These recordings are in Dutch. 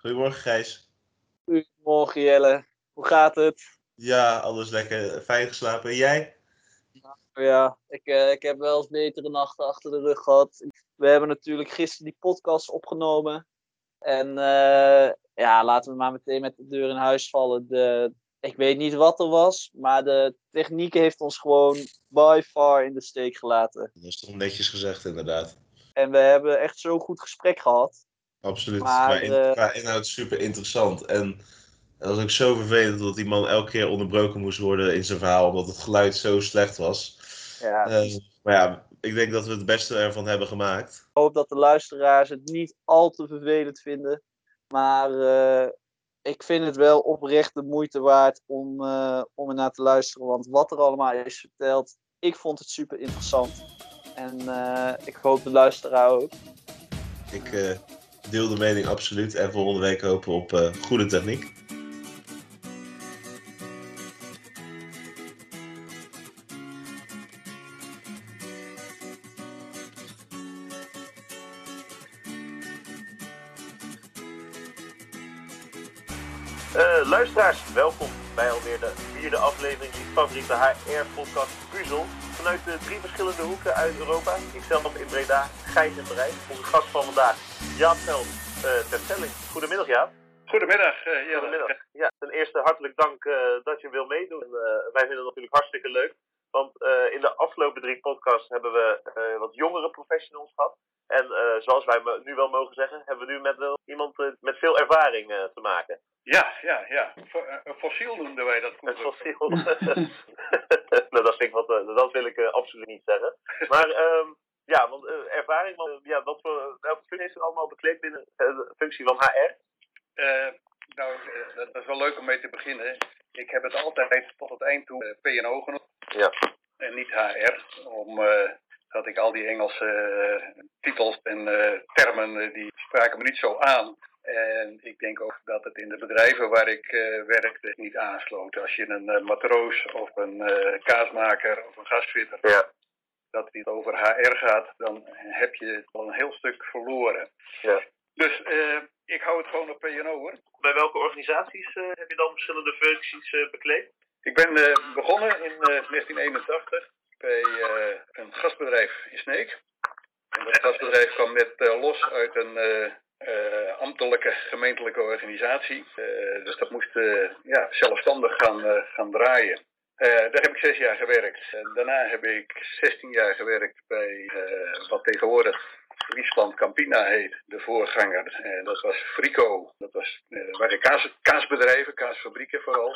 Goedemorgen Gijs. Goedemorgen Jelle. Hoe gaat het? Ja, alles lekker. Fijn geslapen. En jij? Ja, ik, uh, ik heb wel eens betere nachten achter de rug gehad. We hebben natuurlijk gisteren die podcast opgenomen. En uh, ja, laten we maar meteen met de deur in huis vallen. De, ik weet niet wat er was, maar de techniek heeft ons gewoon by far in de steek gelaten. Dat is toch netjes gezegd, inderdaad. En we hebben echt zo'n goed gesprek gehad. Absoluut. Maar, qua, in, qua inhoud super interessant. En dat was ook zo vervelend dat die man elke keer onderbroken moest worden in zijn verhaal, omdat het geluid zo slecht was. Ja. Uh, maar ja, ik denk dat we het beste ervan hebben gemaakt. Ik hoop dat de luisteraars het niet al te vervelend vinden. Maar uh, ik vind het wel oprecht de moeite waard om, uh, om er naar te luisteren. Want wat er allemaal is verteld, ik vond het super interessant. En ik hoop de luisteraar ook. Ik deel de mening absoluut. En volgende week hopen we op goede techniek. Uh, luisteraars, welkom bij alweer de vierde aflevering van favoriete HR-podcast Puzzel. Vanuit de drie verschillende hoeken uit Europa. Ikzelf in Breda, Gijs in Parijs. Onze gast van vandaag, Jaap Veld, uh, ter stelling. Goedemiddag Jaap. Goedemiddag. Uh, ja, Goedemiddag. Ja, ten eerste hartelijk dank dat je wil meedoen. wij vinden het natuurlijk hartstikke leuk. Want in de afgelopen drie podcasts hebben we wat jongere professionals gehad. En zoals wij nu wel mogen zeggen, hebben we nu met iemand met veel ervaring te maken. Ja, ja, ja. Een fossiel noemden wij dat. Een fossiel. nou, dat, vind ik wat, dat wil ik absoluut niet zeggen. Maar um, ja, want uh, ervaring, want, ja, wat voor, welke functie is er allemaal bekleed binnen de functie van HR? Uh, nou, dat is wel leuk om mee te beginnen. Ik heb het altijd tot het eind toe P&O genoemd. Ja. En niet HR. Om, dat ik al die Engelse titels en termen, die spraken me niet zo aan. En ik denk ook dat het in de bedrijven waar ik uh, werkte niet aansloot. Als je een uh, matroos of een uh, kaasmaker of een gasfitter, ja. Het over HR gaat, dan heb je al een heel stuk verloren. Ja. Dus ik hou het gewoon op P&O hoor. Bij welke organisaties heb je dan verschillende functies bekleed? Ik ben begonnen in 1981 bij een gasbedrijf in Sneek. En dat gasbedrijf kwam net los uit een uh, ambtelijke gemeentelijke organisatie. Uh, dus dat moest uh, ja, zelfstandig gaan, gaan draaien. Daar heb ik zes jaar gewerkt. En daarna heb ik 16 jaar gewerkt bij wat tegenwoordig Friesland Campina heet, de voorganger. dat was Frico. Dat was, waren kaas, kaasbedrijven, kaasfabrieken vooral.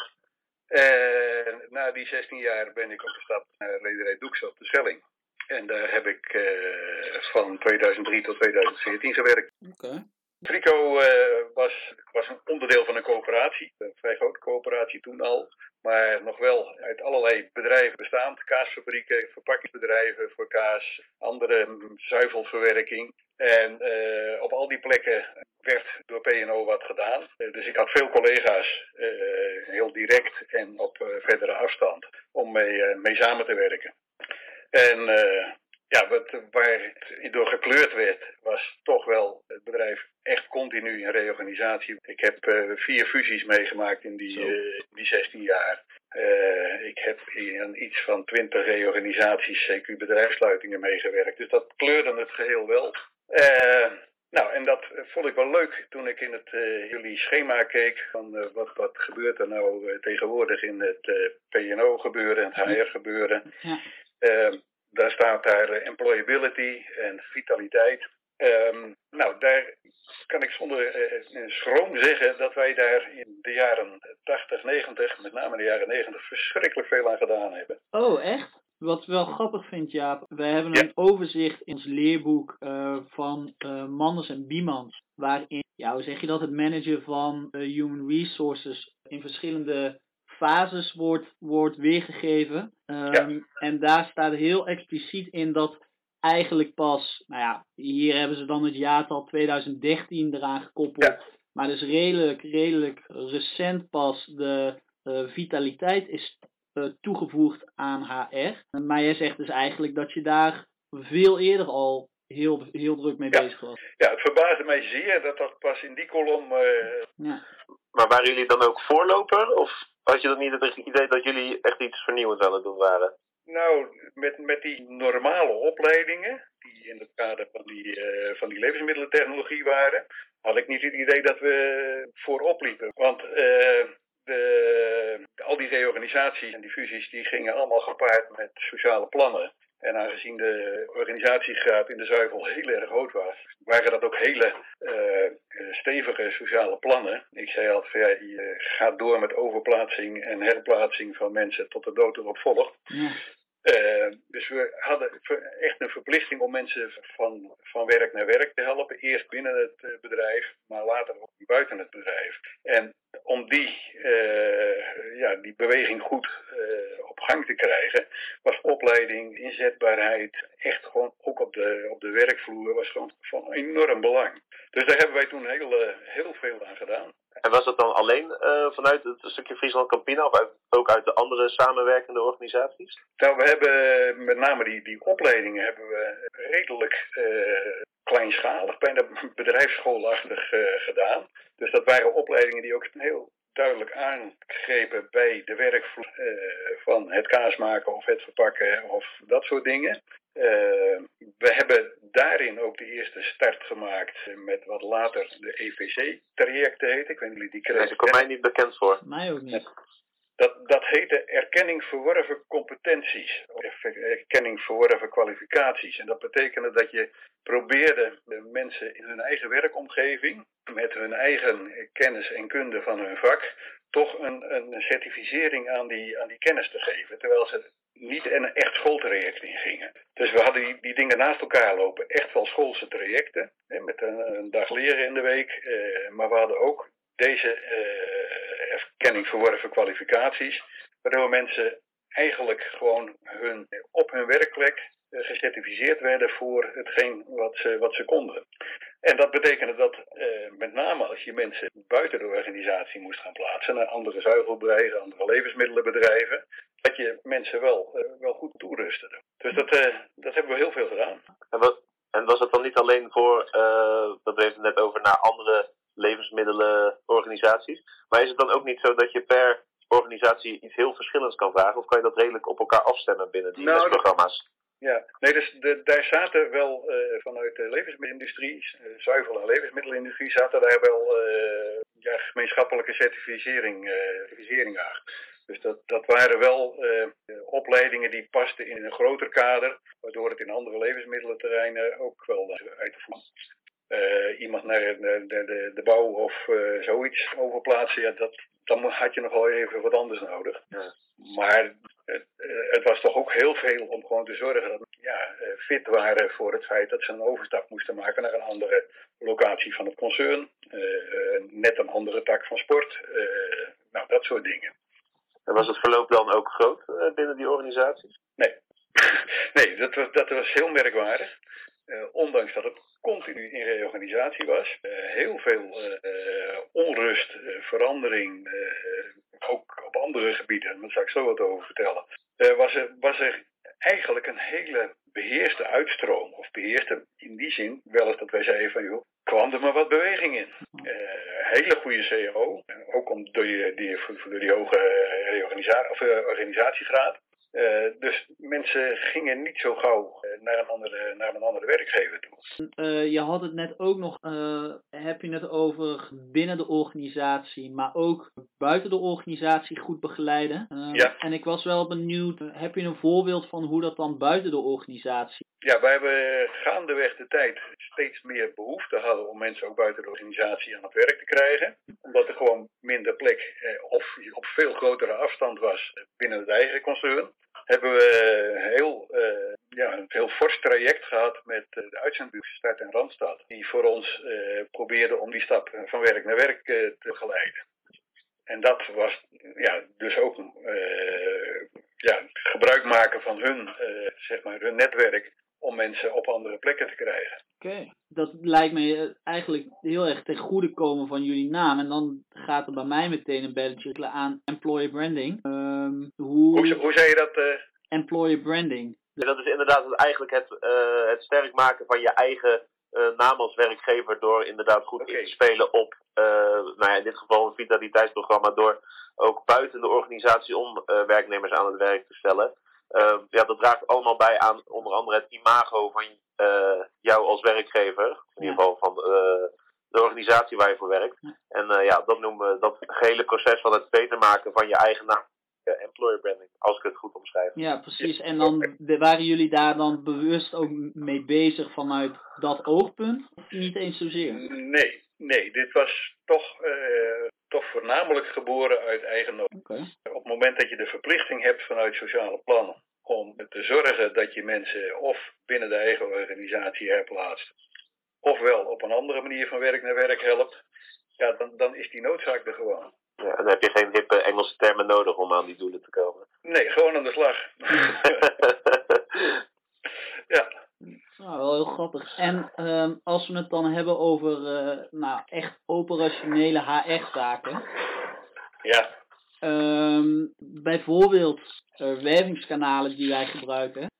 En na die 16 jaar ben ik opgestapt naar Rederij Doeks op de Schelling. En daar heb ik uh, van 2003 tot 2014 gewerkt. Oké. Okay. Frico uh, was, was een onderdeel van een coöperatie, een vrij grote coöperatie toen al, maar nog wel uit allerlei bedrijven bestaand. Kaasfabrieken, verpakkingsbedrijven voor kaas, andere zuivelverwerking. En uh, op al die plekken werd door P&O wat gedaan. Uh, dus ik had veel collega's, heel direct en op verdere afstand, om mee, mee samen te werken. En ja, wat, waar het door gekleurd werd, was toch wel het bedrijf echt continu in reorganisatie. Ik heb uh, vier fusies meegemaakt in die, uh, die 16 jaar. Uh, ik heb in iets van 20 reorganisaties, CQ bedrijfssluitingen meegewerkt. Dus dat kleurde het geheel wel. nou, en dat vond ik wel leuk toen ik in het jullie schema keek van wat, wat gebeurt er nou tegenwoordig in het P&O gebeuren, het HR gebeuren. Ja daar staat daar employability en vitaliteit. Um, nou, daar kan ik zonder uh, schroom zeggen dat wij daar in de jaren 80, 90, met name de jaren 90, verschrikkelijk veel aan gedaan hebben. Oh, echt? Wat ik wel grappig vind, Jaap, we hebben ja. een overzicht in ons leerboek uh, van uh, Manders en Biemans, waarin, ja, hoe zeg je dat, het managen van human resources in verschillende fases wordt, wordt weergegeven. Um, ja. En daar staat heel expliciet in dat eigenlijk pas, nou ja, hier hebben ze dan het jaartal 2013 eraan gekoppeld. Ja. Maar dus redelijk, redelijk recent pas de uh, vitaliteit is uh, toegevoegd aan HR. Maar jij zegt dus eigenlijk dat je daar veel eerder al heel, heel druk mee bezig was. Ja, het verbaasde mij zeer dat dat pas in die kolom... Ja. Maar waren jullie dan ook voorloper? Of had je dan niet het idee dat jullie echt iets vernieuwends aan het doen waren? Nou, met, met die normale opleidingen, die in het kader van die, uh, van die levensmiddelentechnologie waren, had ik niet het idee dat we voorop liepen. Want uh, de, al die reorganisaties en die fusies die gingen allemaal gepaard met sociale plannen. En aangezien de organisatiegraad in de zuivel heel erg groot was, waren dat ook hele uh, stevige sociale plannen. Ik zei altijd, ja, je gaat door met overplaatsing en herplaatsing van mensen tot de dood erop volgt. Ja. Uh, dus we hadden echt een verplichting om mensen van, van werk naar werk te helpen. Eerst binnen het bedrijf, maar later ook buiten het bedrijf. En om die, uh, ja, die beweging goed op gang te krijgen, was opleiding, inzetbaarheid, echt gewoon ook op de, op de werkvloer, was gewoon van enorm belang. Dus daar hebben wij toen heel, heel veel aan gedaan. En was dat dan alleen uh, vanuit het stukje Friesland Campina of uit, ook uit de andere samenwerkende organisaties? Nou, we hebben met name die, die opleidingen hebben we redelijk uh, kleinschalig, bijna bedrijfsschoolachtig uh, gedaan. Dus dat waren opleidingen die ook heel duidelijk aangrepen bij de werkvloer van het kaas maken of het verpakken of dat soort dingen. Uh, we hebben daarin ook de eerste start gemaakt met wat later de EVC-trajecten heet. Ik weet niet of die kregen. Nee, dat komt mij niet bekend voor. Mij ook niet. Dat, dat heette erkenning verworven competenties, of erkenning verworven kwalificaties. En dat betekende dat je probeerde de mensen in hun eigen werkomgeving, met hun eigen kennis en kunde van hun vak, toch een, een certificering aan die, aan die kennis te geven. Terwijl ze niet een echt schooltraject in gingen. Dus we hadden die, die dingen naast elkaar lopen. Echt wel schoolse trajecten, hè, met een, dag leren in de week. Eh, maar we hadden ook deze uh, erkenning verworven kwalificaties. Waardoor mensen eigenlijk gewoon hun, op hun werkplek uh, gecertificeerd werden voor hetgeen wat ze, wat ze konden. En dat betekende dat uh, met name als je mensen buiten de organisatie moest gaan plaatsen, naar andere zuivelbedrijven, andere levensmiddelenbedrijven, dat je mensen wel, uh, wel goed toerustte. Dus dat, uh, dat hebben we heel veel gedaan. En, wat, en was het dan niet alleen voor, dat we het net over, naar andere levensmiddelenorganisaties, maar is het dan ook niet zo dat je per organisatie iets heel verschillends kan vragen? Of kan je dat redelijk op elkaar afstemmen binnen die nou, lesprogramma's? Ja, nee, dus de, daar zaten wel uh, vanuit de levensmiddelenindustrie, uh, zuivel- en levensmiddelenindustrie, zaten daar wel uh, ja, gemeenschappelijke certificering, certificering aan. Dus dat, dat waren wel opleidingen die pasten in een groter kader, waardoor het in andere levensmiddelenterreinen ook wel uit te voeren. Iemand naar de, de, de bouw of zoiets overplaatsen, ja, dat, dan had je nog wel even wat anders nodig. Ja. Maar het, het, was toch ook heel veel om gewoon te zorgen dat ja, fit waren voor het feit dat ze een overstap moesten maken naar een andere locatie van het concern. Uh, net een andere tak van sport. nou, dat soort dingen. En was het verloop dan ook groot binnen die organisaties? Nee. nee, dat was, dat was heel merkwaardig. ondanks dat het continu in reorganisatie was. Uh, heel veel uh, onrust, uh, verandering, ook op andere gebieden, daar zal ik zo wat over vertellen. was, er, was er eigenlijk een hele beheerste uitstroom, of beheerste in die zin, wel eens dat wij zeiden van joh, kwam er maar wat beweging in. hele goede CEO, ook om, door, die, die, door die hoge of, organisatiegraad. Uh, dus mensen gingen niet zo gauw uh, naar, een andere, naar een andere werkgever toe. Uh, je had het net ook nog, heb je het over binnen de organisatie, maar ook buiten de organisatie goed begeleiden. ja. En ik was wel benieuwd, heb je een voorbeeld van hoe dat dan buiten de organisatie? Ja, wij hebben gaandeweg de tijd steeds meer behoefte hadden om mensen ook buiten de organisatie aan het werk te krijgen. Omdat er gewoon minder plek of op veel grotere afstand was binnen het eigen concern hebben we heel, uh, ja, een heel fors traject gehad met de uitzendbureau Start en Randstad. Die voor ons uh, probeerde om die stap van werk naar werk te geleiden. En dat was ja, dus ook ja, gebruik maken van hun, zeg maar, hun netwerk om mensen op andere plekken te krijgen. Oké, okay. dat lijkt me eigenlijk heel erg ten goede komen van jullie naam. En dan gaat er bij mij meteen een belletje aan employer branding. Um, hoe... hoe... Hoe zei je dat? Uh... Employer branding. dat is inderdaad eigenlijk het, het sterk maken van je eigen naam als werkgever door inderdaad goed in te spelen op, nou ja, in dit geval een vitaliteitsprogramma, door ook buiten de organisatie om werknemers aan het werk te stellen. Ehm, ja, dat draagt allemaal bij aan onder andere het imago van jou als werkgever. In ieder geval van de organisatie waar je voor werkt. En uh, ja, dat noemen we dat hele proces van het beter maken van je eigen naam. employer branding, als ik het goed omschrijf. Ja, precies. En dan waren jullie daar dan bewust ook mee bezig vanuit dat oogpunt? Of niet eens zozeer? Nee, nee. Dit was toch, uh, toch voornamelijk geboren uit eigen nood. Okay. Op het moment dat je de verplichting hebt vanuit sociale plannen om te zorgen dat je mensen of binnen de eigen organisatie herplaatst, ofwel op een andere manier van werk naar werk helpt, ja, dan, dan is die noodzaak er gewoon. Ja, dan heb je geen hippe Engelse termen nodig om aan die doelen te komen. Nee, gewoon aan de slag. ja. Nou, wel heel grappig. En um, als we het dan hebben over uh, nou, echt operationele HR-zaken. Ja. Um, bijvoorbeeld uh, wervingskanalen die wij gebruiken.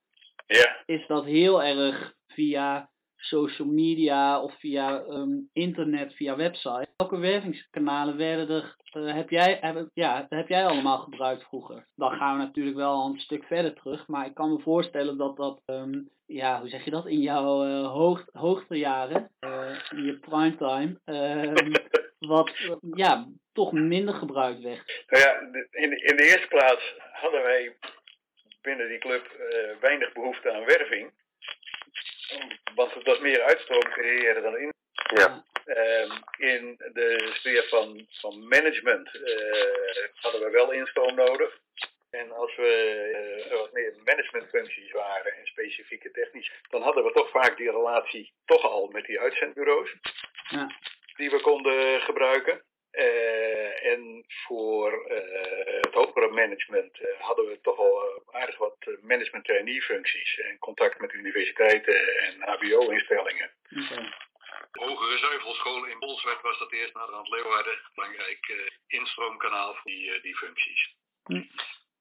Ja. Is dat heel erg via social media of via um, internet, via website. Welke wervingskanalen werden er, uh, heb, jij, heb, ja, heb jij allemaal gebruikt vroeger? Dan gaan we natuurlijk wel een stuk verder terug, maar ik kan me voorstellen dat dat, um, ja, hoe zeg je dat, in jouw uh, hoog, hoogtejaren, uh, in je primetime, wat, ja, toch minder gebruikt werd. Nou ja, in, in de eerste plaats hadden wij binnen die club weinig behoefte aan werving. Want het was meer uitstroom creëren dan in. Ja. Um, in de sfeer van, van management uh, hadden we wel instroom nodig. En als we uh, wat meer managementfuncties waren en specifieke technisch, dan hadden we toch vaak die relatie toch al met die uitzendbureaus. Ja. Die we konden gebruiken. Uh, en voor uh, het hogere management uh, hadden we toch al aardig wat management trainee functies en contact met universiteiten en HBO-instellingen. Okay. Hogere zuivelschool in Bolsward was dat eerst naar het Leeuwarden. Belangrijk instroomkanaal voor die, die functies. Hm.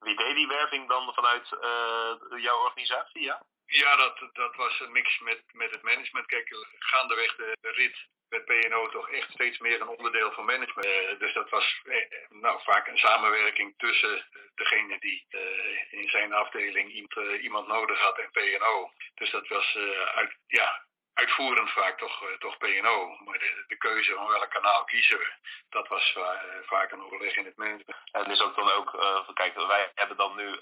Wie deed die werving dan vanuit jouw organisatie, ja? Ja, dat, dat was een mix met, met het management. Kijk, gaandeweg de, rit werd PNO toch echt steeds meer een onderdeel van management. Uh, dus dat was eh, nou, vaak een samenwerking tussen degene die in zijn afdeling iemand, iemand, nodig had en PNO. Dus dat was uit, ja, uitvoerend vaak toch, toch PNO. Maar de, de, keuze van welk kanaal kiezen we, dat was vaak een overleg in het management. En is ook dan ook, kijk, wij hebben dan nu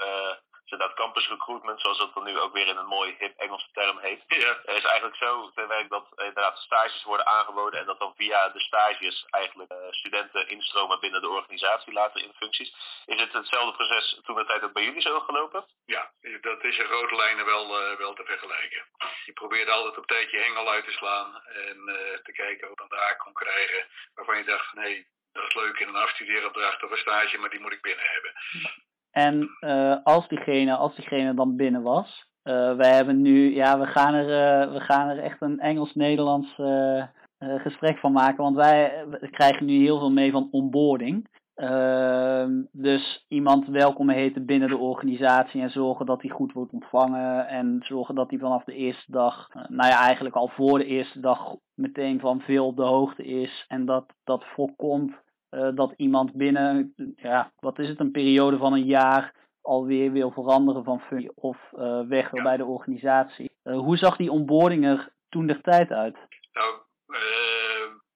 dat campus recruitment, zoals dat dan nu ook weer in een mooi hip Engelse term heet, ja. is eigenlijk zo te werk dat inderdaad stages worden aangeboden en dat dan via de stages eigenlijk uh, studenten instromen binnen de organisatie later in functies. Is het hetzelfde proces toen de tijd ook bij jullie zo gelopen? Ja, dat is in grote lijnen wel, uh, wel te vergelijken. Je probeert altijd op tijd je hengel uit te slaan en uh, te kijken wat je daar kon krijgen waarvan je dacht, nee, dat is leuk in een afstudeeropdracht of een stage, maar die moet ik binnen hebben. En uh, als, diegene, als diegene dan binnen was, uh, wij hebben nu, ja, we gaan er, we gaan er echt een Engels-Nederlands gesprek van maken, want wij krijgen nu heel veel mee van onboarding. Ehm, dus iemand welkom heten binnen de organisatie en zorgen dat hij goed wordt ontvangen en zorgen dat hij vanaf de eerste dag, nou ja, eigenlijk al voor de eerste dag meteen van veel op de hoogte is en dat dat voorkomt uh, dat iemand binnen, ja, wat is het, een periode van een jaar alweer wil veranderen van functie of uh, weg wil ja. bij de organisatie. Hoe zag die onboarding er toen de tijd uit? Nou,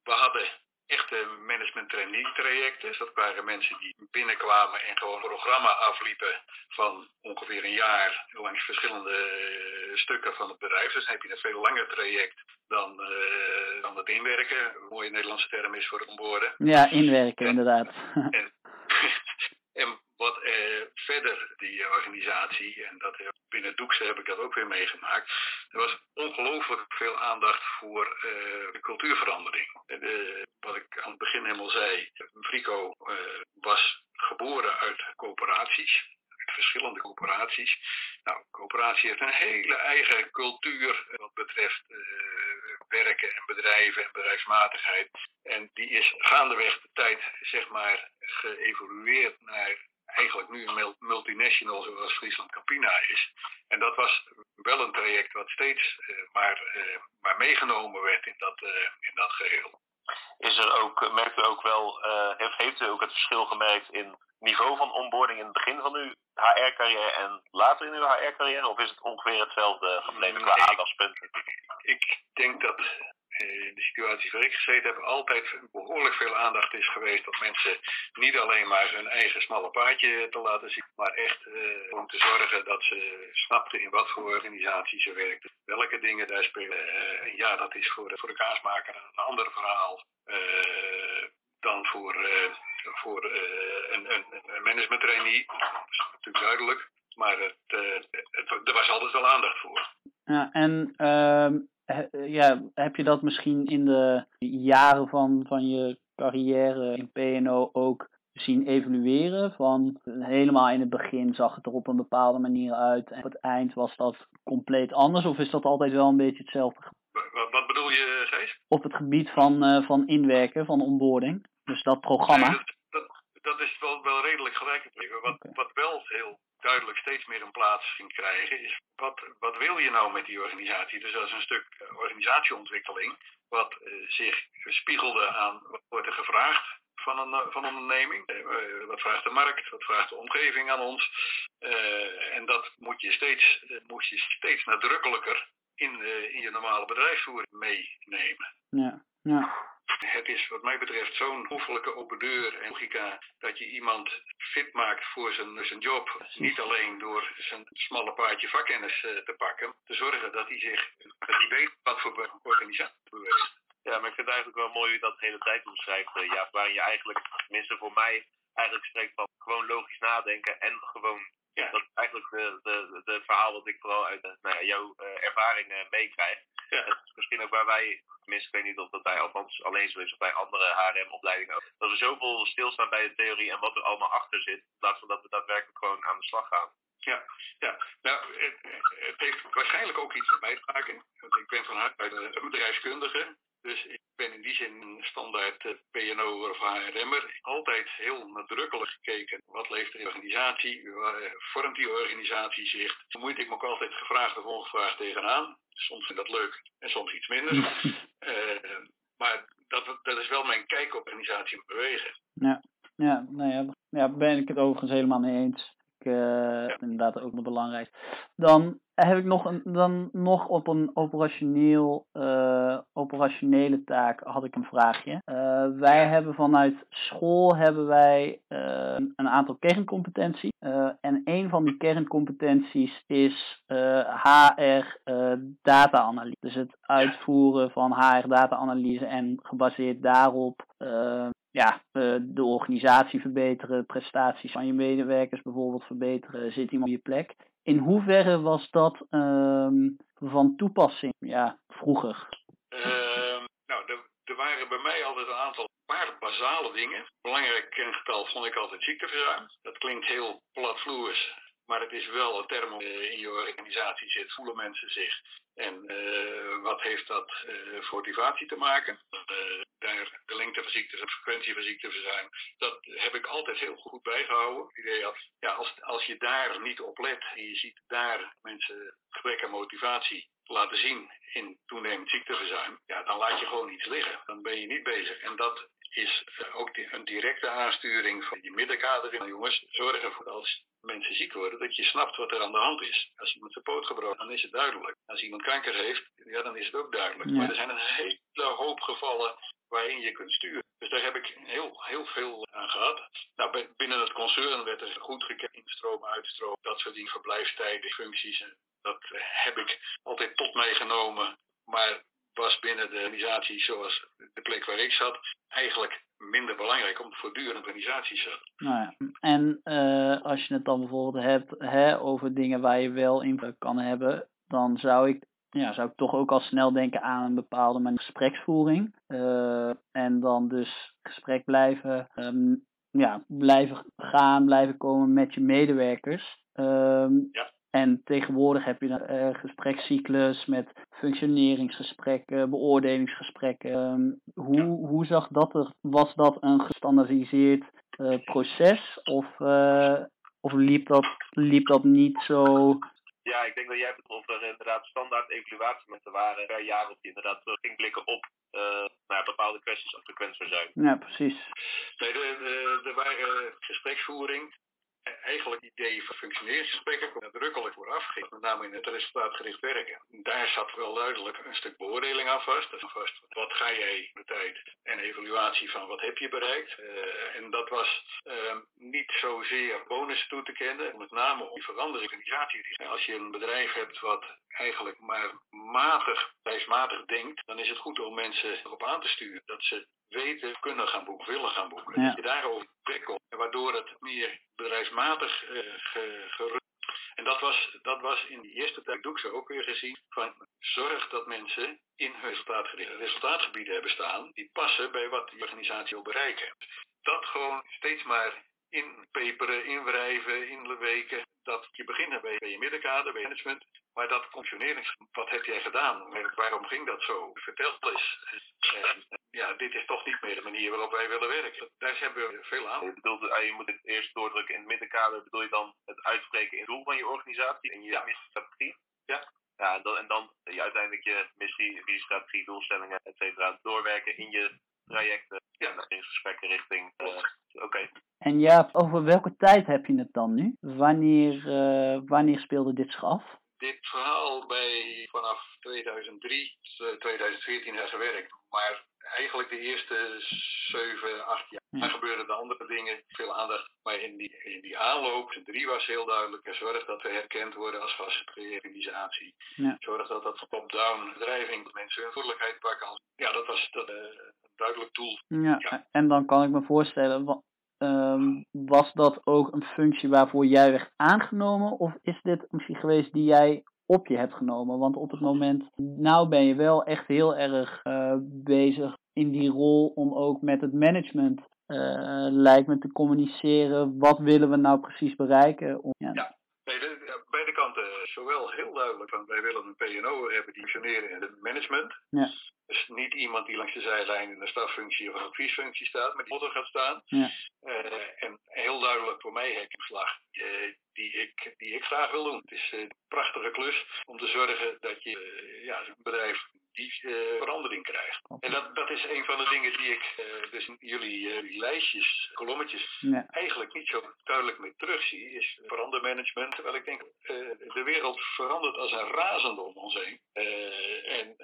we hadden echte management trainee trajecten. Dus dat waren mensen die binnenkwamen en gewoon een programma afliepen van ongeveer een jaar langs verschillende stukken van het bedrijf. Dus dan heb je een veel langer traject dan, uh, dan het inwerken. Een mooie Nederlandse term is voor het onboorden. Ja, inwerken en, inderdaad. En, en wat uh, verder die organisatie, en dat binnen Doekse heb ik dat ook weer meegemaakt. Er was ongelooflijk veel aandacht voor uh, cultuurverandering. wat ik aan het begin helemaal zei, Frico was geboren uit coöperaties verschillende coöperaties. Nou, coöperatie heeft een hele eigen cultuur wat betreft werken en bedrijven en bedrijfsmatigheid. En die is gaandeweg de tijd, zeg maar, geëvolueerd naar eigenlijk nu een multinational zoals Friesland Campina is. En dat was wel een traject wat steeds maar, maar meegenomen werd in dat, in dat geheel. Is er ook, merkt u ook wel, heeft, heeft u ook het verschil gemerkt in niveau van onboarding in het begin van uw HR-carrière en later in uw HR-carrière? Of is het ongeveer hetzelfde gebleven qua aandachtspunten? Ik denk dat in de situatie waar ik gezeten heb, altijd behoorlijk veel aandacht is geweest dat mensen niet alleen maar hun eigen smalle paadje te laten zien, maar echt uh, om te zorgen dat ze snapten in wat voor organisatie ze werkten, welke dingen daar spelen. Uh, ja, dat is voor, voor de kaasmaker een ander verhaal uh, dan voor, voor een, een, een management trainee. Dat is natuurlijk duidelijk. Maar het, het, er was altijd wel aandacht voor. Ja, en ehm, ja, heb je dat misschien in de jaren van, van je carrière in PNO ook zien evolueren? Van helemaal in het begin zag het er op een bepaalde manier uit en op het eind was dat compleet anders? Of is dat altijd wel een beetje hetzelfde? Wat, wat bedoel je, Gees? Op het gebied van, uh, van inwerken, van onboarding. Dus dat programma. Nee, dat, dat, is wel, wel redelijk gelijk. Wat, okay. wat wel heel duidelijk steeds meer een plaats ging krijgen, is wat, wat wil je nou met die organisatie? Dus dat is een stuk eh, organisatieontwikkeling, wat uh, zich spiegelde aan wat wordt er gevraagd van een, uh, van een onderneming. Uh, wat vraagt de markt, wat vraagt de omgeving aan ons? en dat moet je steeds, moet je steeds nadrukkelijker in, in je normale bedrijfsvoering meenemen. Is wat mij betreft zo'n hoefelijke open deur en logica dat je iemand fit maakt voor zijn, zijn job. Niet alleen door zijn smalle paardje vakkennis uh, te pakken, te zorgen dat hij zich dat hij weet wat voor organisatie beweegt. Ja, maar ik vind het eigenlijk wel mooi hoe je dat de hele tijd omschrijft, uh, ja, waarin je eigenlijk, tenminste voor mij, eigenlijk spreekt van gewoon logisch nadenken en gewoon ja. Dat is eigenlijk de, de, de verhaal wat ik vooral uit nou ja, jouw uh, ervaring uh, meekrijg. Ja. misschien ook waar wij, tenminste ik weet niet of dat bij althans alleen zo is of bij andere HRM-opleidingen ook, dat we zoveel stilstaan bij de theorie en wat er allemaal achter zit, in plaats van dat we daadwerkelijk gewoon aan de slag gaan. Ja, ja. Nou, het, het heeft waarschijnlijk ook iets met mij te maken. Want ik ben van uit een bedrijfskundige. Dus ik ben in die zin standaard uh, PNO of HRM'er. Altijd heel nadrukkelijk gekeken. Wat leeft de organisatie? Uh, vormt die organisatie zich? Moet ik me ook altijd gevraagd of ongevraagd tegenaan. Soms vind ik dat leuk en soms iets minder. uh, maar dat, dat is wel mijn kijk op organisatie bewegen. Ja, ja, nou ja, ja, ben ik het overigens helemaal mee eens. Ja. Inderdaad ook nog belangrijk. Dan heb ik nog, een, dan nog op een operationeel, uh, operationele taak had ik een vraagje. Uh, wij hebben vanuit school hebben wij uh, een aantal kerncompetenties. en een van die kerncompetenties is HR data-analyse. Dus het uitvoeren van HR data-analyse en gebaseerd daarop ja, de organisatie verbeteren, prestaties van je medewerkers bijvoorbeeld verbeteren, zit iemand op je plek. In hoeverre was dat uh, van toepassing ja, vroeger? Uh, nou, er, waren bij mij altijd een aantal paar basale dingen. Belangrijk kengetal vond ik altijd ziekteverzuim. Dat klinkt heel platvloers, maar het is wel een term uh, in je organisatie zit. Voelen mensen zich? En uh, wat heeft dat uh, voor motivatie te maken? daar de lengte van ziektes en frequentie van ziekteverzuim. Dat heb ik altijd heel goed bijgehouden. Het idee had, ja, als, als je daar niet op let en je ziet daar mensen gebrek aan motivatie laten zien in toenemend ziekteverzuim, ja, dan laat je gewoon iets liggen. Dan ben je niet bezig. En dat is ook een directe aansturing van je middenkader. Jongens, zorg ervoor als mensen ziek worden, dat je snapt wat er aan de hand is. Als iemand zijn poot gebroken, dan is het duidelijk. Als iemand kanker heeft, ja, dan is het ook duidelijk. Ja. Maar er zijn een hele hoop gevallen waarin je kunt sturen. Dus daar heb ik heel, heel veel aan gehad. Nou, binnen het concern werd er goed gekeken, instroom, uitstroom, dat soort dingen, verblijfstijden, functies. Dat heb ik altijd tot mij genomen. Maar was binnen de organisatie zoals de plek waar ik zat eigenlijk minder belangrijk om voortdurend organisatie zat. Nou ja. En uh, als je het dan bijvoorbeeld hebt hè, over dingen waar je wel invloed kan hebben, dan zou ik ja, zou ik toch ook al snel denken aan een bepaalde manier gespreksvoering. Uh, en dan dus gesprek blijven, um, ja, blijven gaan, blijven komen met je medewerkers. Um, ja. En tegenwoordig heb je een uh, gesprekscyclus met functioneringsgesprekken, beoordelingsgesprekken. Um, hoe, hoe zag dat er? Was dat een gestandardiseerd proces? Of, of liep, dat, liep dat niet zo ja, ik denk dat jij het of er inderdaad standaard evaluatiemomenten waren per jaar op die inderdaad terug ging blikken op uh, naar bepaalde kwesties of frequentieverzuim. Ja, precies. Nee, er waren gespreksvoering eigenlijk ideeën van functioneringsgesprekken nadrukkelijk vooraf ging, met name in het resultaatgericht werken. Daar zat wel duidelijk een stuk beoordeling aan vast. Dus vast wat ga jij de tijd en evaluatie van wat heb je bereikt. Uh, en dat was uh, niet zozeer bonus toe te kennen, met name om die verandering organisatie. Als je een bedrijf hebt wat eigenlijk maar matig, bedrijfsmatig denkt, dan is het goed om mensen erop aan te sturen dat ze weten, kunnen gaan boeken, willen gaan boeken. Ja. Dat je daarover prikkelt, waardoor het meer bedrijfsmatig uh, gerust. En dat was, dat was in die eerste tijd, doe ik ook weer gezien, van zorg dat mensen in hun resultaatgebieden hebben staan, die passen bij wat die organisatie wil bereiken. Dat gewoon steeds maar inpeperen, inwrijven, inweken. Dat je begint bij, bij je middenkader, bij management. Maar dat functionerings, wat heb jij gedaan? Waarom ging dat zo? Vertel eens. En, ja, dit is toch niet meer de manier waarop wij willen werken. Daar hebben we veel aan. Je, bedoelt, je moet het eerst doordrukken in het middenkader. Bedoel je dan het uitspreken in het doel van je organisatie en je ja. strategie? Ja. Ja, en dan, en dan uiteindelijk je missie, je strategie, doelstellingen, et cetera, doorwerken in je trajecten. Ja. In gesprekken richting. Uh, Oké. En ja, over welke tijd heb je het dan nu? Wanneer, uh, wanneer speelde dit zich af? Dit verhaal bij vanaf 2003, 2014 uh, gewerkt. Maar eigenlijk de eerste 7, 8 jaar. Ja. Dan gebeurden de andere dingen, veel aandacht. Maar in die, in die aanloop, de drie was heel duidelijk. Zorg dat we herkend worden als organisatie. Ja. Zorg dat dat top-down drijving, dat mensen hun verantwoordelijkheid pakken. Ja, dat was dat, uh, een duidelijk doel. Ja, ja, en dan kan ik me voorstellen, Um, was dat ook een functie waarvoor jij werd aangenomen? Of is dit een functie geweest die jij op je hebt genomen? Want op het moment, nou ben je wel echt heel erg uh, bezig in die rol om ook met het management, uh, lijkt me, te communiceren. Wat willen we nou precies bereiken? Om, ja. ja. De, beide kanten. Zowel heel duidelijk van wij willen een PNO hebben die functioneren in het management. Ja. Dus niet iemand die langs de zijlijn in een staffunctie of een adviesfunctie staat, maar die motor gaat staan. Ja. Uh, en heel duidelijk voor mij heb ik slag uh, die, ik, die ik graag wil doen. Het is een prachtige klus om te zorgen dat je ja, een bedrijf die verandering krijgt. En dat, dat is een van de dingen die ik dus in jullie lijstjes, kolommetjes, ja. eigenlijk niet zo duidelijk meer terugzie, is verandermanagement. Terwijl ik denk, de wereld verandert als een razende om ons heen. en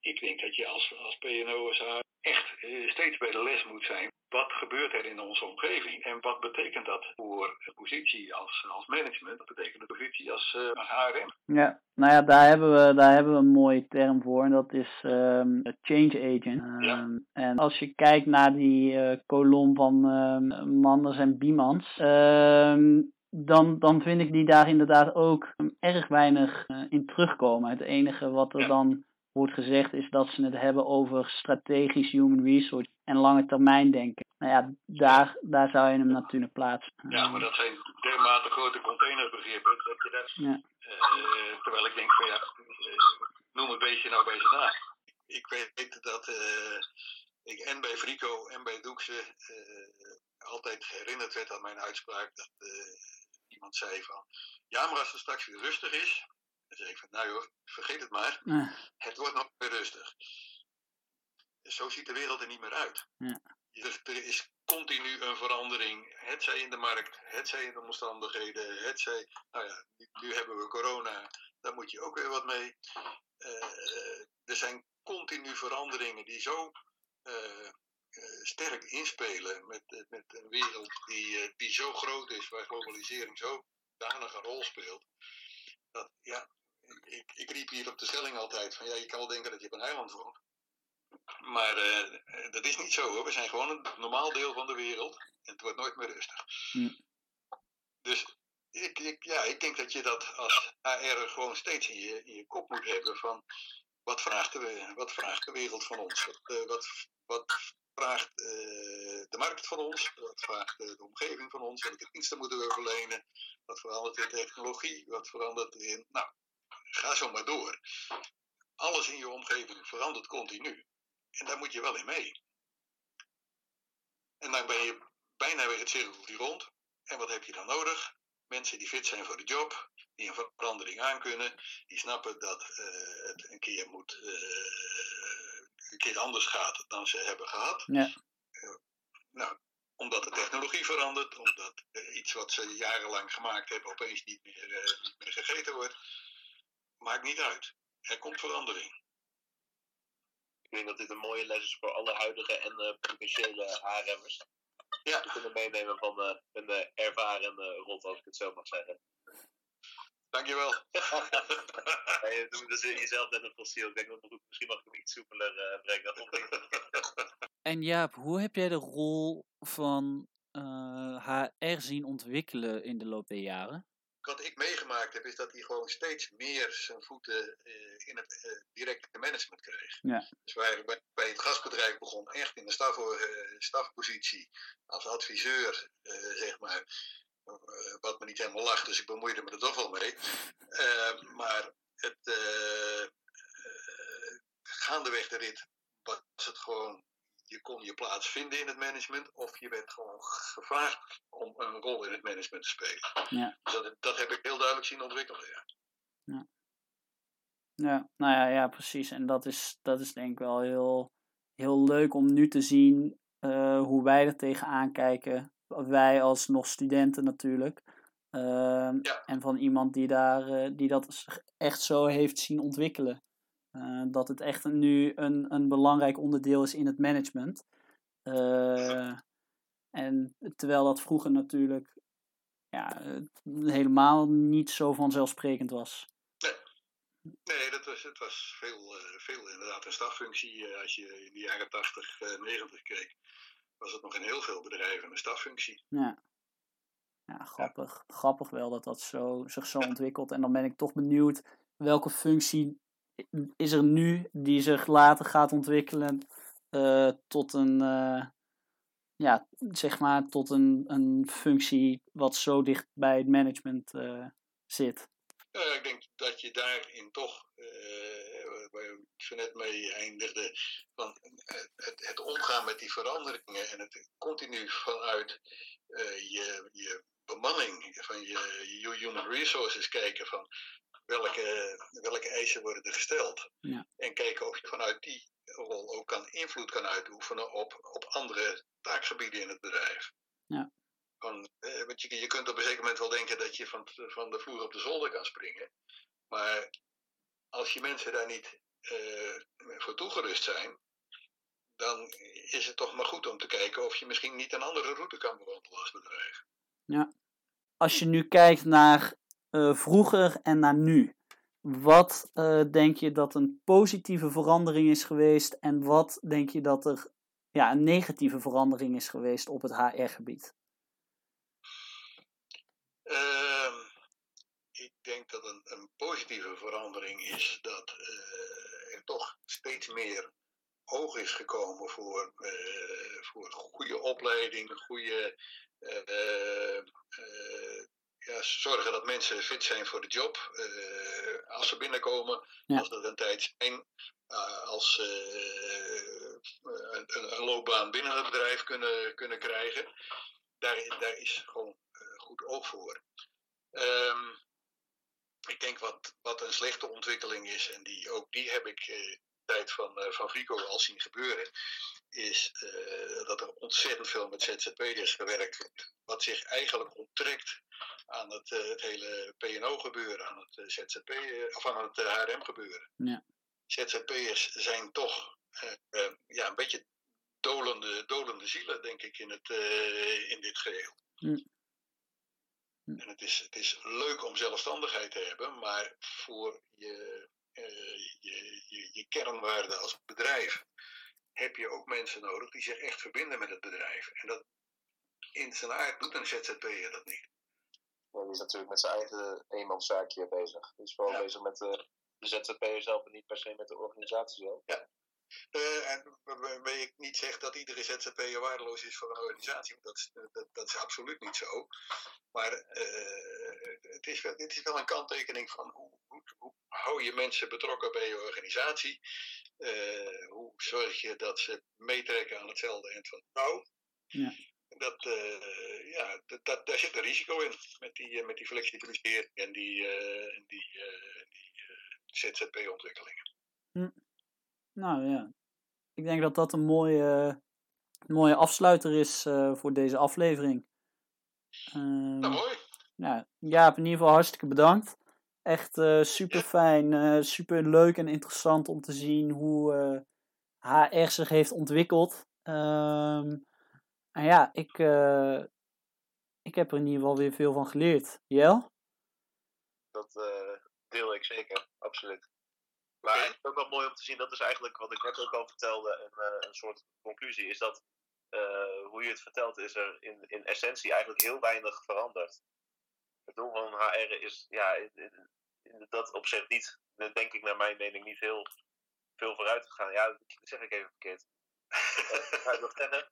ik denk dat je als, als PNOSA echt uh, steeds bij de les moet zijn. Wat gebeurt er in onze omgeving en wat betekent dat voor de positie als, als management? Wat betekent de positie als, uh, als HRM? Ja, nou ja, daar hebben we, daar hebben we een mooie term voor en dat is um, change agent. Um, ja. En als je kijkt naar die uh, kolom van uh, Manders en Biemans, dan, dan vind ik die daar inderdaad ook erg weinig in terugkomen. Het enige wat er Ja. dan wordt gezegd is dat ze het hebben over strategisch human resource en lange termijn denken. Nou ja, daar, daar zou je hem natuurlijk plaatsen. Ja, maar dat zijn dermate grote containerbegrippen dat je dat. Ja. Uh, terwijl ik denk van ja, uh, noem het beestje nou bij zijn naam. Ik weet dat uh, ik en bij Frico en bij Doekse altijd herinnerd werd aan mijn uitspraak dat iemand zei van ja, maar als het straks weer rustig is, dan zeg ik van, nou joh, vergeet het maar. Het wordt nog weer rustig. Zo ziet de wereld er niet meer uit. Ja. Er, er, is continu een verandering. Het zij in de markt, het zij in de omstandigheden, het zij... Nou ja, nu, nu hebben we corona, daar moet je ook weer wat mee. Uh, er zijn continu veranderingen die zo uh, uh, sterk inspelen met, met een wereld die, die zo groot is, waar globalisering zo danig een rol speelt. Dat, ja, ik, ik riep hier op de stelling altijd van ja, je kan wel denken dat je op een eiland woont. Maar uh, dat is niet zo hoor. We zijn gewoon een normaal deel van de wereld. En het wordt nooit meer rustig. Dus ik, ik, ja, ik denk dat je dat als AR gewoon steeds in je, in je kop moet hebben van wat vraagt de, wat vraagt de wereld van ons? Wat, uh, wat, wat vraagt uh, de markt van ons? Wat vraagt de omgeving van ons? Welke diensten moeten we verlenen? Wat verandert in technologie? Wat verandert in. Nou, ga zo maar door. Alles in je omgeving verandert continu. En daar moet je wel in mee. En dan ben je bijna weer het cirkeltje rond. En wat heb je dan nodig? Mensen die fit zijn voor de job, die een verandering aankunnen, die snappen dat uh, het een keer moet, uh, een keer anders gaat dan ze hebben gehad. Ja. Uh, nou, omdat de technologie verandert, omdat iets wat ze jarenlang gemaakt hebben opeens niet meer, niet meer gegeten wordt. Maakt niet uit. Er komt verandering. Ik denk dat dit een mooie les is voor alle huidige en uh, potentiële haarremmers. Ja. Die kunnen meenemen van uh, een uh, ervaren rot, als ik het zo mag zeggen. Dankjewel. ja, je noemt dus jezelf net een fossiel. Ik denk dat misschien mag ik hem iets soepeler brengen. en Jaap, hoe heb jij de rol van HR zien ontwikkelen in de loop der jaren? Wat ik meegemaakt heb, is dat hij gewoon steeds meer zijn voeten uh, in het uh, directe management kreeg. Ja. Dus waar bij, bij het gasbedrijf begon echt in de staf, uh, stafpositie als adviseur, zeg maar. wat me niet helemaal lag, dus ik bemoeide me er toch wel mee. maar het, gaandeweg de rit was het gewoon je kon je plaats vinden in het management of je werd gewoon gevraagd om een rol in het management te spelen. Ja. Dus dat, dat heb ik heel duidelijk zien ontwikkelen. Ja. Ja, ja nou ja, ja, precies. En dat is, dat is denk ik wel heel, heel leuk om nu te zien uh, hoe wij er tegenaan kijken. Wij als nog studenten natuurlijk. Uh, ja. En van iemand die, daar, uh, die dat echt zo heeft zien ontwikkelen. Uh, dat het echt nu een, een belangrijk onderdeel is in het management. Uh, en terwijl dat vroeger natuurlijk ja, helemaal niet zo vanzelfsprekend was. Nee, dat was, het was veel, veel inderdaad een staffunctie. als je in de jaren 80, 90 keek, was het nog in heel veel bedrijven een staffunctie. Ja. Ja, grappig. Ja. Grappig wel dat dat zo, zich zo ontwikkelt. En dan ben ik toch benieuwd welke functie is er nu die zich later gaat ontwikkelen uh, tot een, uh, ja, zeg maar, tot een, een functie wat zo dicht bij het management uh, zit? ik denk dat je daarin toch, waar zo net mee eindigde, van het, het, omgaan met die veranderingen en het continu vanuit je, je bemanning, van je, je human resources kijken van welke, welke eisen worden er gesteld. Ja. En kijken of je vanuit die rol ook kan invloed kan uitoefenen op, op andere taakgebieden in het bedrijf. Ja. Van, eh, want je, je kunt op een zeker moment wel denken dat je van, van de vloer op de zolder kan springen. Maar als je mensen daar niet uh, voor toegerust zijn, dan is het toch maar goed om te kijken of je misschien niet een andere route kan bewandelen als bedrijf. Ja. Als je nu kijkt naar uh, vroeger en naar nu. Wat uh, denk je dat een positieve verandering is geweest en wat denk je dat er ja, een negatieve verandering is geweest op het HR-gebied? Uh, ik denk dat een, een, positieve verandering is dat uh, er toch steeds meer oog is gekomen voor, voor goede opleiding, goede ja, zorgen dat mensen fit zijn voor de job. Uh, als ze binnenkomen, ja. als dat een tijd zijn, uh, als ze uh, een, een, loopbaan binnen het bedrijf kunnen, kunnen krijgen. Daar, daar is gewoon goed oog voor. Um, ik denk wat, wat een slechte ontwikkeling is, en die, ook die heb ik tijd van, van Vico al zien gebeuren, is dat er ontzettend veel met ZZP'ers gewerkt wordt. Wat zich eigenlijk onttrekt aan het, uh, het hele P&O gebeuren, aan het ZZP, of aan het HRM gebeuren. Ja. ZZP'ers zijn toch ja, een beetje dolende, dolende zielen, denk ik, in, het, in dit geheel. Ja. En het is, het is leuk om zelfstandigheid te hebben, maar voor je, je, je, je kernwaarde als bedrijf heb je ook mensen nodig die zich echt verbinden met het bedrijf. En dat in zijn aard doet een ZZP'er dat niet. Die is natuurlijk met zijn eigen eenmanszaakje bezig. Die is vooral ja. bezig met de, de ZZP'er zelf en niet per se met de organisatie zelf. Ja. Uh, en waarbij ik niet zeg dat iedere ZZP'er waardeloos is voor een organisatie. Dat, dat, dat is absoluut niet zo. Maar uh, het, is wel, het is wel een kanttekening van hoe, hoe, hoe hou je mensen betrokken bij je organisatie. Uh, hoe zorg je dat ze meetrekken aan hetzelfde eind van het touw. Ja. dat, ja, dat, dat, daar zit een risico in met die, met die flexibilisering en die, en die, die ZZP-ontwikkelingen. Hm. Nou ja, ik denk dat dat een mooie, mooie afsluiter is voor deze aflevering. nou, mooi. Ja, Jaap, in ieder geval hartstikke bedankt. Echt uh, super fijn, uh, super leuk en interessant om te zien hoe HR zich heeft ontwikkeld. Um, en ja, ik, ik heb er in ieder geval weer veel van geleerd. Jel? Dat deel ik zeker, absoluut. Maar het is ook wel mooi om te zien, dat is eigenlijk wat ik net ook al vertelde, een, een soort conclusie, is dat hoe je het vertelt, is er in, in essentie eigenlijk heel weinig veranderd het doel van HR is ja, in, in, in dat opzicht niet, denk ik naar mijn mening, niet heel veel vooruit gegaan. Ja, dat zeg ik even verkeerd. Ga ik nog zeggen?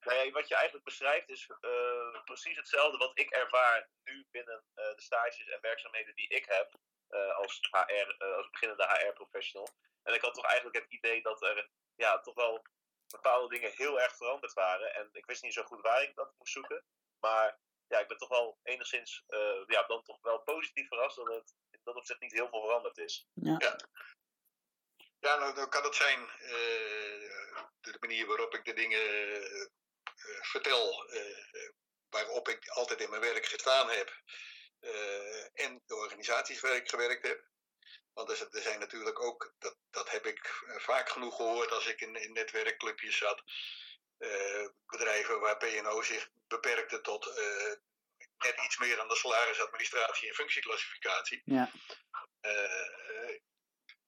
Nee, wat je eigenlijk beschrijft is uh, precies hetzelfde wat ik ervaar nu binnen uh, de stages en werkzaamheden die ik heb uh, als, HR, als beginnende HR-professional. En ik had toch eigenlijk het idee dat er ja, toch wel bepaalde dingen heel erg veranderd waren. En ik wist niet zo goed waar ik dat moest zoeken. Maar ja, ik ben toch wel enigszins uh, ja, dan toch wel positief verrast dat het in dat opzicht niet heel veel veranderd is. Ja. ja. Ja, nou, dan kan het zijn uh, de manier waarop ik de dingen uh, vertel, waarop ik altijd in mijn werk gestaan heb en de organisaties waar ik gewerkt heb. Want er, zijn natuurlijk ook, dat, dat heb ik vaak genoeg gehoord als ik in, in netwerkclubjes zat, uh, bedrijven waar PNO zich beperkte tot uh, net iets meer dan de salarisadministratie en functieclassificatie. Ja, uh,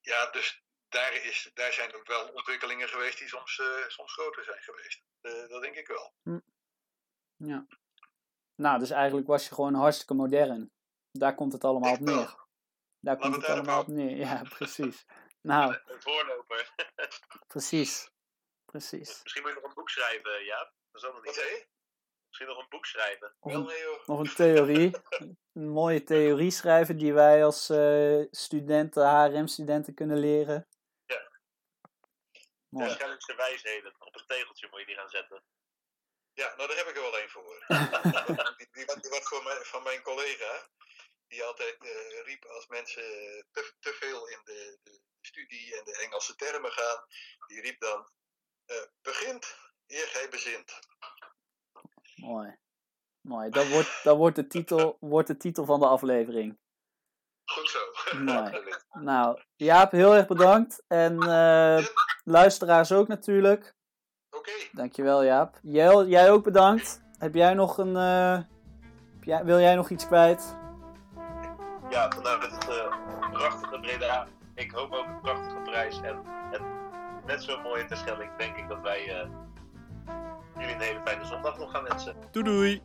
ja dus daar, is, daar zijn ook wel ontwikkelingen geweest die soms, soms groter zijn geweest. dat denk ik wel. Hm. Ja. Nou, dus eigenlijk was je gewoon hartstikke modern. Daar komt het allemaal op neer. Daar komt het allemaal op neer. Ja, precies. Nou, een voorloper. precies. Precies. Misschien moet je nog een boek schrijven, Jaap. Dat is ook nog niet. Wat Misschien nog een boek schrijven. Nog een, nog een theorie. een mooie theorie schrijven die wij als uh, studenten, HRM-studenten kunnen leren. Ja. Mooi. Waarschijnlijkste wijsheden. Op een tegeltje moet je die gaan zetten. Ja, nou daar heb ik er wel één voor. die, die, die was voor van mijn collega. Die altijd uh, riep als mensen te, te veel in de, de studie en de Engelse termen gaan. Die riep dan uh, begint eer gij bezint. Mooi. Mooi. Dat wordt, dat wordt, de titel, wordt de titel van de aflevering. Goed zo. Mooi. Nou, Jaap, heel erg bedankt. En uh, luisteraars ook natuurlijk. Oké. Okay. Dankjewel, Jaap. Jij, jij ook bedankt. Heb jij nog een. Uh, jij, wil jij nog iets kwijt? Ja, vanuit het uh, prachtige Breda. Ik hoop ook een prachtige prijs. En, en net zo mooi in Terschelling denk ik dat wij uh, jullie een hele fijne zondag nog gaan wensen. Doei doei!